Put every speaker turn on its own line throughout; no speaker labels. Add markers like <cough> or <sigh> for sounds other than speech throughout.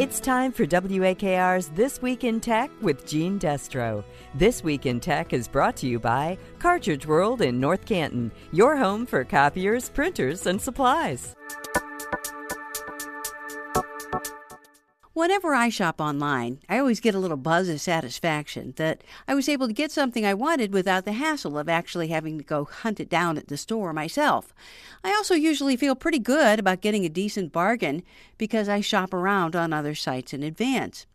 It's time for WAKR's This Week in Tech with Gene Destro. This Week in Tech is brought to you by Cartridge World in North Canton, your home for copiers, printers, and supplies.
Whenever I shop online, I always get a little buzz of satisfaction that I was able to get something I wanted without the hassle of actually having to go hunt it down at the store myself. I also usually feel pretty good about getting a decent bargain because I shop around on other sites in advance.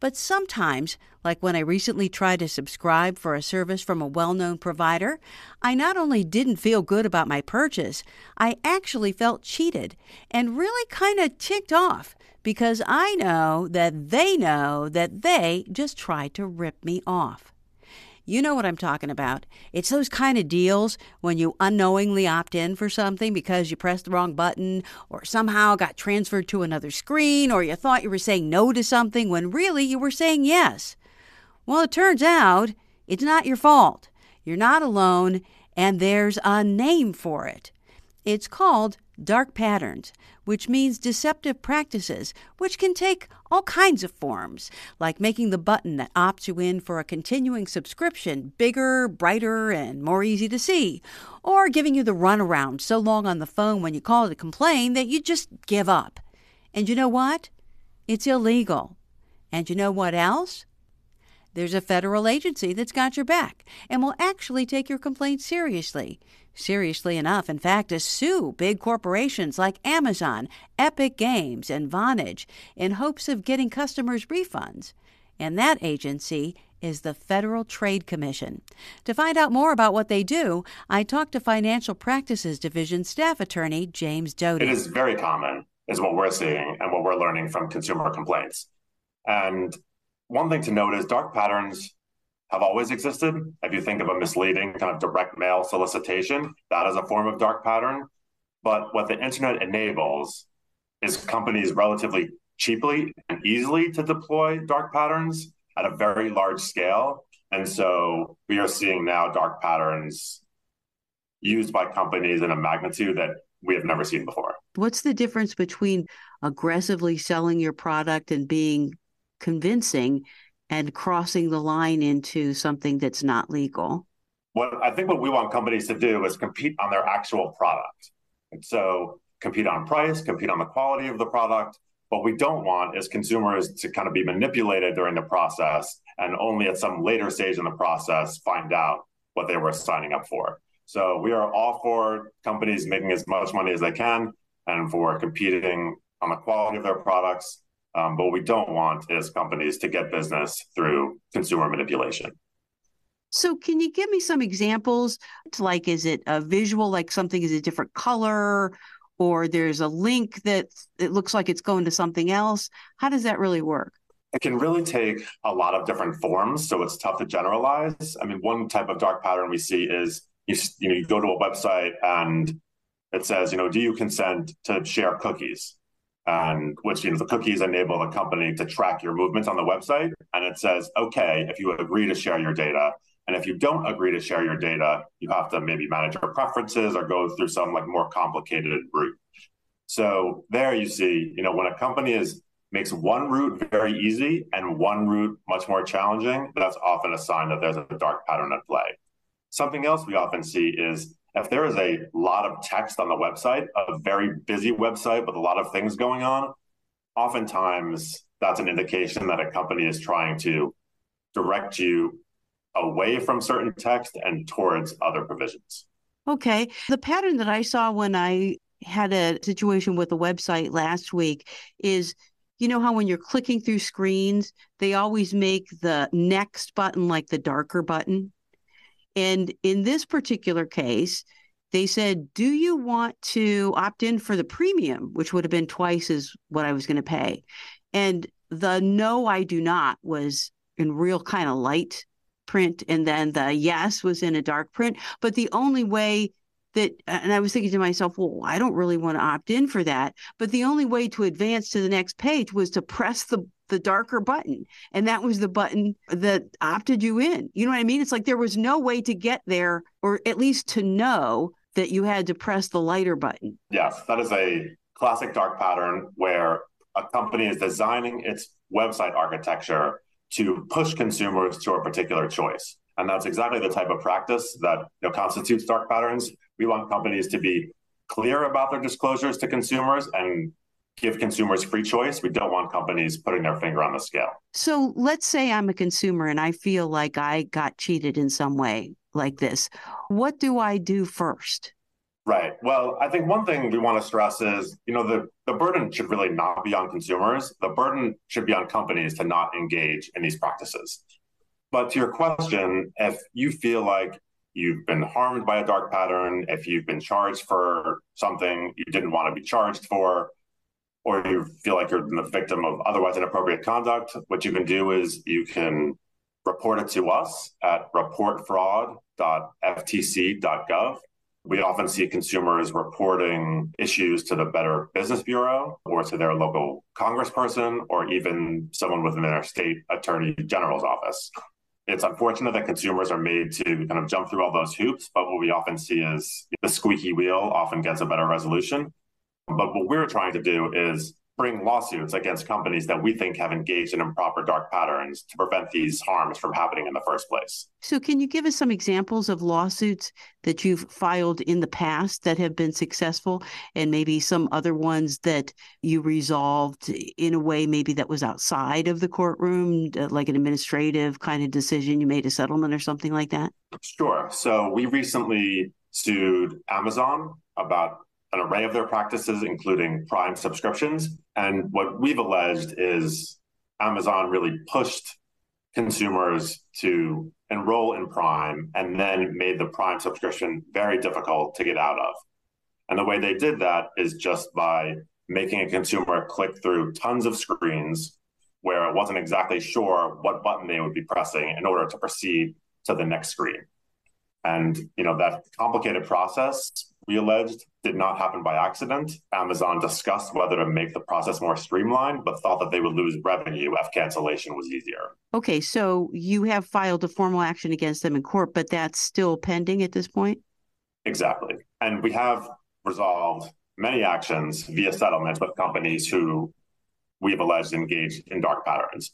But sometimes, like when I recently tried to subscribe for a service from a well known provider, I not only didn't feel good about my purchase, I actually felt cheated and really kind of ticked off because I know that they know that they just tried to rip me off. You know what I'm talking about. It's those kind of deals when you unknowingly opt in for something because you pressed the wrong button or somehow got transferred to another screen or you thought you were saying no to something when really you were saying yes. Well, it turns out it's not your fault. You're not alone, and there's a name for it. It's called dark patterns, which means deceptive practices, which can take all kinds of forms, like making the button that opts you in for a continuing subscription bigger, brighter, and more easy to see, or giving you the runaround so long on the phone when you call to complain that you just give up. And you know what? It's illegal. And you know what else? There's a federal agency that's got your back and will actually take your complaint seriously seriously enough, in fact, to sue big corporations like Amazon, Epic Games, and Vonage in hopes of getting customers refunds. And that agency is the Federal Trade Commission. To find out more about what they do, I talked to Financial Practices Division staff attorney James Doty.
It is very common, is what we're seeing and what we're learning from consumer complaints. And one thing to note is dark patterns have always existed. If you think of a misleading kind of direct mail solicitation, that is a form of dark pattern. But what the internet enables is companies relatively cheaply and easily to deploy dark patterns at a very large scale. And so we are seeing now dark patterns used by companies in a magnitude that we have never seen before.
What's the difference between aggressively selling your product and being convincing and crossing the line into something that's not legal?
What I think what we want companies to do is compete on their actual product. And so compete on price, compete on the quality of the product. What we don't want is consumers to kind of be manipulated during the process and only at some later stage in the process find out what they were signing up for. So we are all for companies making as much money as they can and for competing on the quality of their products um, but what we don't want is companies to get business through consumer manipulation.
So, can you give me some examples? Like, is it a visual, like something is a different color, or there's a link that it looks like it's going to something else? How does that really work?
It can really take a lot of different forms, so it's tough to generalize. I mean, one type of dark pattern we see is you, you know you go to a website and it says, you know, do you consent to share cookies? And which you know the cookies enable the company to track your movements on the website. And it says okay if you agree to share your data. And if you don't agree to share your data you have to maybe manage your preferences or go through some like more complicated route. So there you see you know when a company is makes one route very easy and one route much more challenging that's often a sign that there's a dark pattern at play. Something else we often see is if there is a lot of text on the website, a very busy website with a lot of things going on, oftentimes that's an indication that a company is trying to direct you away from certain text and towards other provisions.
Okay. The pattern that I saw when I had a situation with a website last week is you know how when you're clicking through screens, they always make the next button like the darker button? And in this particular case, they said, Do you want to opt in for the premium, which would have been twice as what I was going to pay? And the no, I do not was in real kind of light print. And then the yes was in a dark print. But the only way that, and I was thinking to myself, well, I don't really want to opt in for that. But the only way to advance to the next page was to press the the darker button. And that was the button that opted you in. You know what I mean? It's like there was no way to get there, or at least to know that you had to press the lighter button.
Yes, that is a classic dark pattern where a company is designing its website architecture to push consumers to a particular choice. And that's exactly the type of practice that you know, constitutes dark patterns. We want companies to be clear about their disclosures to consumers and give consumers free choice. We don't want companies putting their finger on the scale.
So let's say I'm a consumer and I feel like I got cheated in some way like this. What do I do first?
Right. Well, I think one thing we want to stress is, you know, the, the burden should really not be on consumers. The burden should be on companies to not engage in these practices. But to your question, if you feel like you've been harmed by a dark pattern, if you've been charged for something you didn't want to be charged for, or you feel like you're the victim of otherwise inappropriate conduct, what you can do is you can report it to us at reportfraud.ftc.gov. We often see consumers reporting issues to the Better Business Bureau or to their local congressperson or even someone within their state attorney general's office. It's unfortunate that consumers are made to kind of jump through all those hoops, but what we often see is the squeaky wheel often gets a better resolution. But what we're trying to do is bring lawsuits against companies that we think have engaged in improper dark patterns to prevent these harms from happening in the first place.
So, can you give us some examples of lawsuits that you've filed in the past that have been successful, and maybe some other ones that you resolved in a way maybe that was outside of the courtroom, uh, like an administrative kind of decision? You made a settlement or something like that?
Sure. So, we recently sued Amazon about an array of their practices, including Prime subscriptions. And what we've alleged is Amazon really pushed consumers to enroll in Prime and then made the Prime subscription very difficult to get out of. And the way they did that is just by making a consumer click through tons of screens where it wasn't exactly sure what button they would be pressing in order to proceed to the next screen. And you know that complicated process we alleged did not happen by accident. Amazon discussed whether to make the process more streamlined, but thought that they would lose revenue if cancellation was easier.
Okay, so you have filed a formal action against them in court, but that's still pending at this point?
Exactly. And we have resolved many actions via settlements with companies who we have alleged engaged in dark patterns.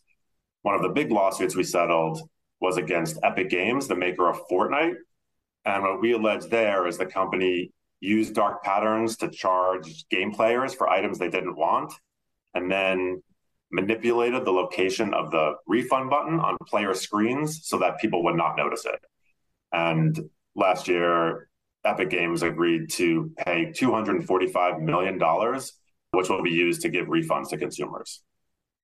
One of the big lawsuits we settled was against Epic Games, the maker of Fortnite. And what we allege there is the company used dark patterns to charge game players for items they didn't want, and then manipulated the location of the refund button on player screens so that people would not notice it. And last year, Epic Games agreed to pay $245 million, which will be used to give refunds to consumers.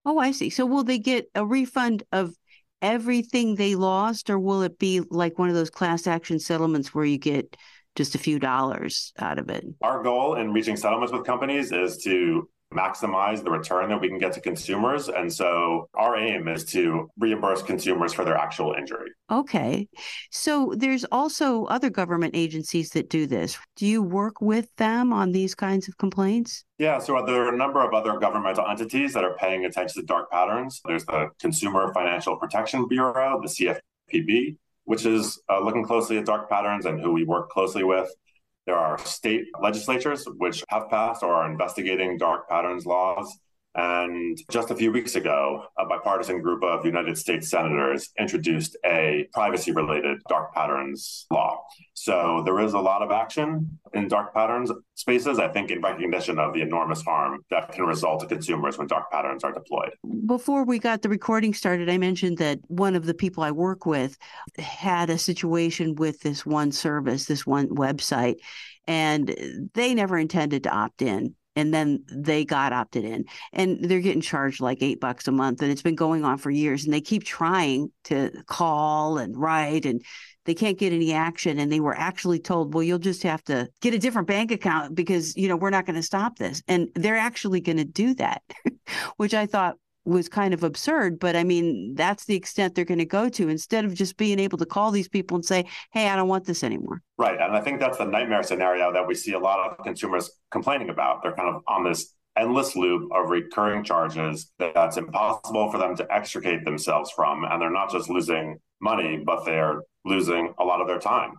Oh, I see. So will they get a refund of everything they lost, or will it be like one of those class action settlements where you get just a few dollars out of it.
Our goal in reaching settlements with companies is to maximize the return that we can get to consumers. And so our aim is to reimburse consumers for their actual injury.
Okay. So there's also other government agencies that do this. Do you work with them on these kinds of complaints?
Yeah, so there are a number of other governmental entities that are paying attention to dark patterns. There's the Consumer Financial Protection Bureau, the CFPB, which is uh, looking closely at dark patterns and who we work closely with. There are state legislatures which have passed or are investigating dark patterns laws. And just a few weeks ago, a bipartisan group of United States senators introduced a privacy related dark patterns law. So there is a lot of action in dark patterns spaces, I think, in recognition of the enormous harm that can result to consumers when dark patterns are deployed.
Before we got the recording started, I mentioned that one of the people I work with had a situation with this one service, this one website, and they never intended to opt in and then they got opted in. And they're getting charged like eight bucks a month and it's been going on for years and they keep trying to call and write and they can't get any action. And they were actually told well you'll just have to get a different bank account because you know we're not going to stop this. And they're actually going to do that <laughs> which i thought was kind of absurd, but I mean, that's the extent they're going to go to instead of just being able to call these people and say, hey, I don't want this anymore.
Right. And I think that's the nightmare scenario that we see a lot of consumers complaining about. They're kind of on this endless loop of recurring charges that that's impossible for them to extricate themselves from. And they're not just losing money, but they're losing a lot of their time.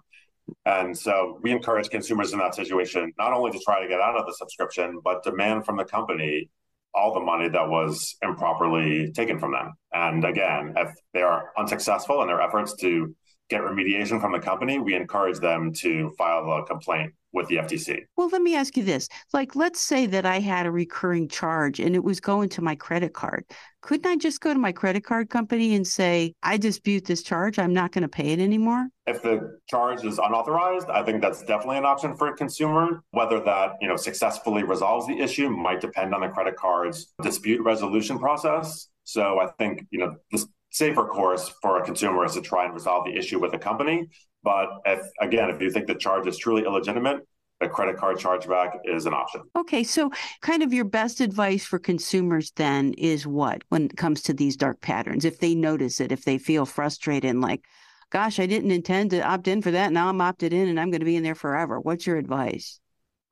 And so we encourage consumers in that situation not only to try to get out of the subscription, but demand from the company all the money that was improperly taken from them. And again, if they are unsuccessful in their efforts to get remediation from the company, we encourage them to file a complaint with the FTC.
Well, let me ask you this. Like, let's say that I had a recurring charge and it was going to my credit card. Couldn't I just go to my credit card company and say, I dispute this charge. I'm not going to pay it anymore?
If the charge is unauthorized, I think that's definitely an option for a consumer. Whether that, you know, successfully resolves the issue might depend on the credit card's dispute resolution process. So I think, you know, the safer course for a consumer is to try and resolve the issue with the company. But if, again, if you think the charge is truly illegitimate, a credit card chargeback is an option.
Okay, so kind of your best advice for consumers then is what when it comes to these dark patterns? If they notice it, if they feel frustrated and like, gosh, I didn't intend to opt in for that. Now I'm opted in and I'm going to be in there forever. What's your advice?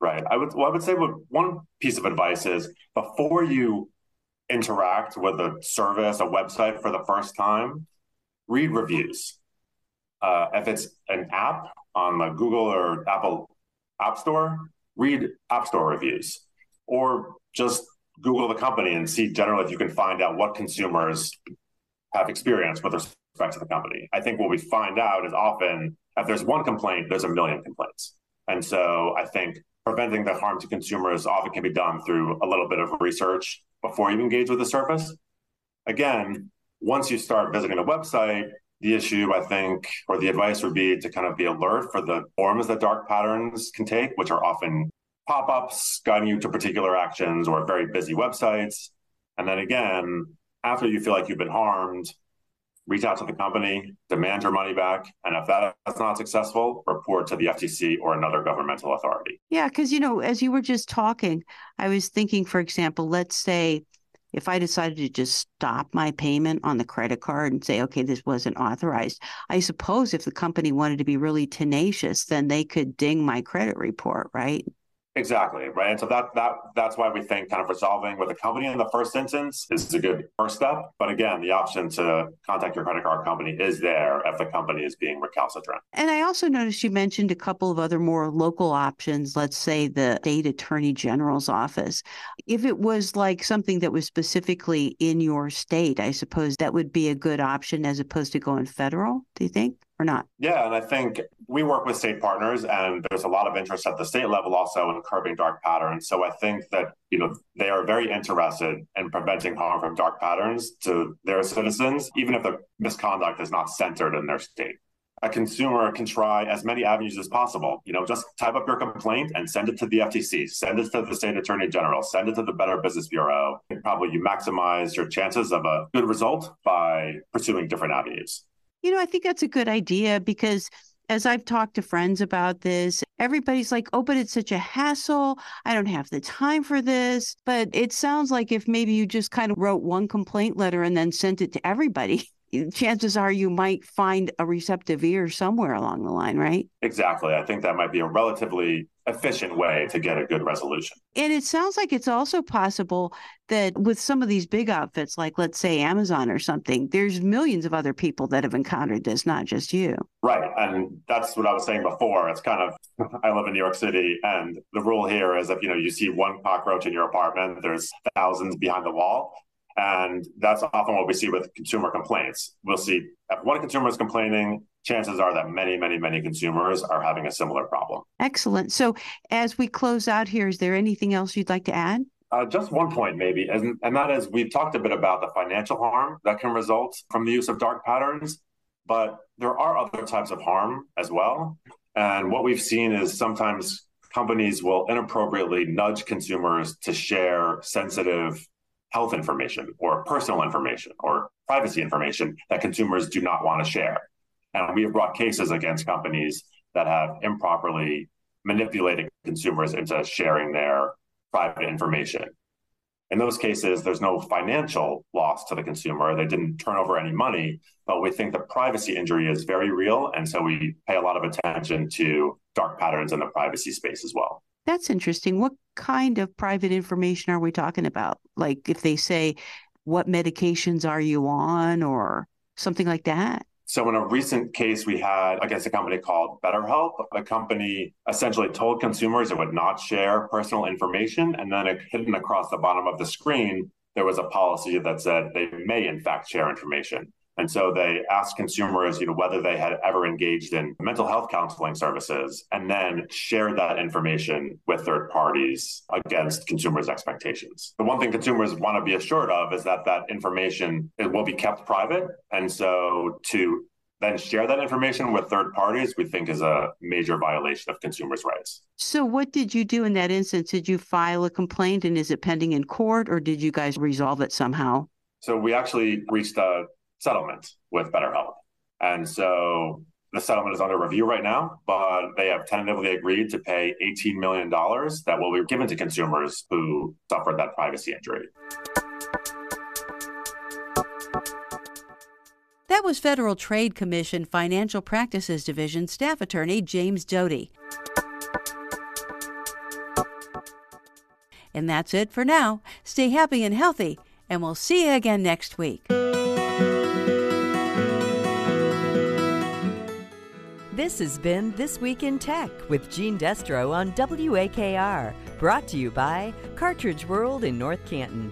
Right. I would well, I would say one piece of advice is before you interact with a service, a website for the first time, read reviews. Uh, if it's an app on the Google or Apple App Store, read App Store reviews, or just Google the company and see generally if you can find out what consumers have experienced with respect to the company. I think what we find out is often if there's one complaint, there's a million complaints. And so I think preventing the harm to consumers often can be done through a little bit of research before you engage with the surface. Again, once you start visiting a website, the issue, I think, or the advice would be to kind of be alert for the forms that dark patterns can take, which are often pop ups guiding you to particular actions or very busy websites. And then again, after you feel like you've been harmed, reach out to the company, demand your money back. And if that's not successful, report to the FTC or another governmental authority.
Yeah, because, you know, as you were just talking, I was thinking, for example, let's say if I decided to just stop my payment on the credit card and say, okay, this wasn't authorized, I suppose if the company wanted to be really tenacious, then they could ding my credit report, right?
Exactly right, and so that that that's why we think kind of resolving with a company in the first instance is a good first step. But again, the option to contact your credit card company is there if the company is being recalcitrant.
And I also noticed you mentioned a couple of other more local options. Let's say the state attorney general's office. If it was like something that was specifically in your state, I suppose that would be a good option as opposed to going federal. Do you think? Or not?
Yeah, and I think we work with state partners, and there's a lot of interest at the state level also in curbing dark patterns. So I think that you know they are very interested in preventing harm from dark patterns to their citizens, even if the misconduct is not centered in their state. A consumer can try as many avenues as possible. You know, just type up your complaint and send it to the FTC, send it to the state attorney general, send it to the Better Business Bureau. And probably you maximize your chances of a good result by pursuing different avenues.
You know, I think that's a good idea because as I've talked to friends about this, everybody's like, oh, but it's such a hassle. I don't have the time for this. But it sounds like if maybe you just kind of wrote one complaint letter and then sent it to everybody, <laughs> chances are you might find a receptive ear somewhere along the line, right?
Exactly. I think that might be a relatively efficient way to get a good resolution.
And it sounds like it's also possible that with some of these big outfits, like let's say Amazon or something, there's millions of other people that have encountered this, not just you.
Right. And that's what I was saying before. It's kind of, <laughs> I live in New York City, and the rule here is if, you know, you see one cockroach in your apartment, there's thousands behind the wall. And that's often what we see with consumer complaints. We'll see if one consumer is complaining, chances are that many, many, many consumers are having a similar problem.
Excellent. So, as we close out here, is there anything else you'd like to add?
Uh, just one point, maybe, and, and that is we've talked a bit about the financial harm that can result from the use of dark patterns, but there are other types of harm as well. And what we've seen is sometimes companies will inappropriately nudge consumers to share sensitive health information or personal information or privacy information that consumers do not want to share. And we have brought cases against companies that have improperly manipulated consumers into sharing their private information. In those cases, there's no financial loss to the consumer. They didn't turn over any money, but we think the privacy injury is very real. And so we pay a lot of attention to dark patterns in the privacy space as well.
That's interesting. What kind of private information are we talking about? Like if they say, what medications are you on or something like that?
So, in a recent case we had against a company called BetterHelp, the company essentially told consumers it would not share personal information. And then, hidden across the bottom of the screen, there was a policy that said they may, in fact, share information. And so they asked consumers, you know, whether they had ever engaged in mental health counseling services and then shared that information with third parties against consumers' expectations. The one thing consumers want to be assured of is that that information it will be kept private. And so to then share that information with third parties, we think is a major violation of consumers' rights.
So, what did you do in that instance? Did you file a complaint and is it pending in court or did you guys resolve it somehow?
So, we actually reached a settlement with BetterHelp. And so the settlement is under review right now, but they have tentatively agreed to pay $18 million that will be given to consumers who suffered that privacy injury.
That was Federal Trade Commission Financial Practices Division Staff Attorney James Doty. And that's it for now. Stay happy and healthy, and we'll see you again next week.
This has been This Week in Tech with Gene Destro on WAKR, brought to you by Cartridge World in North Canton.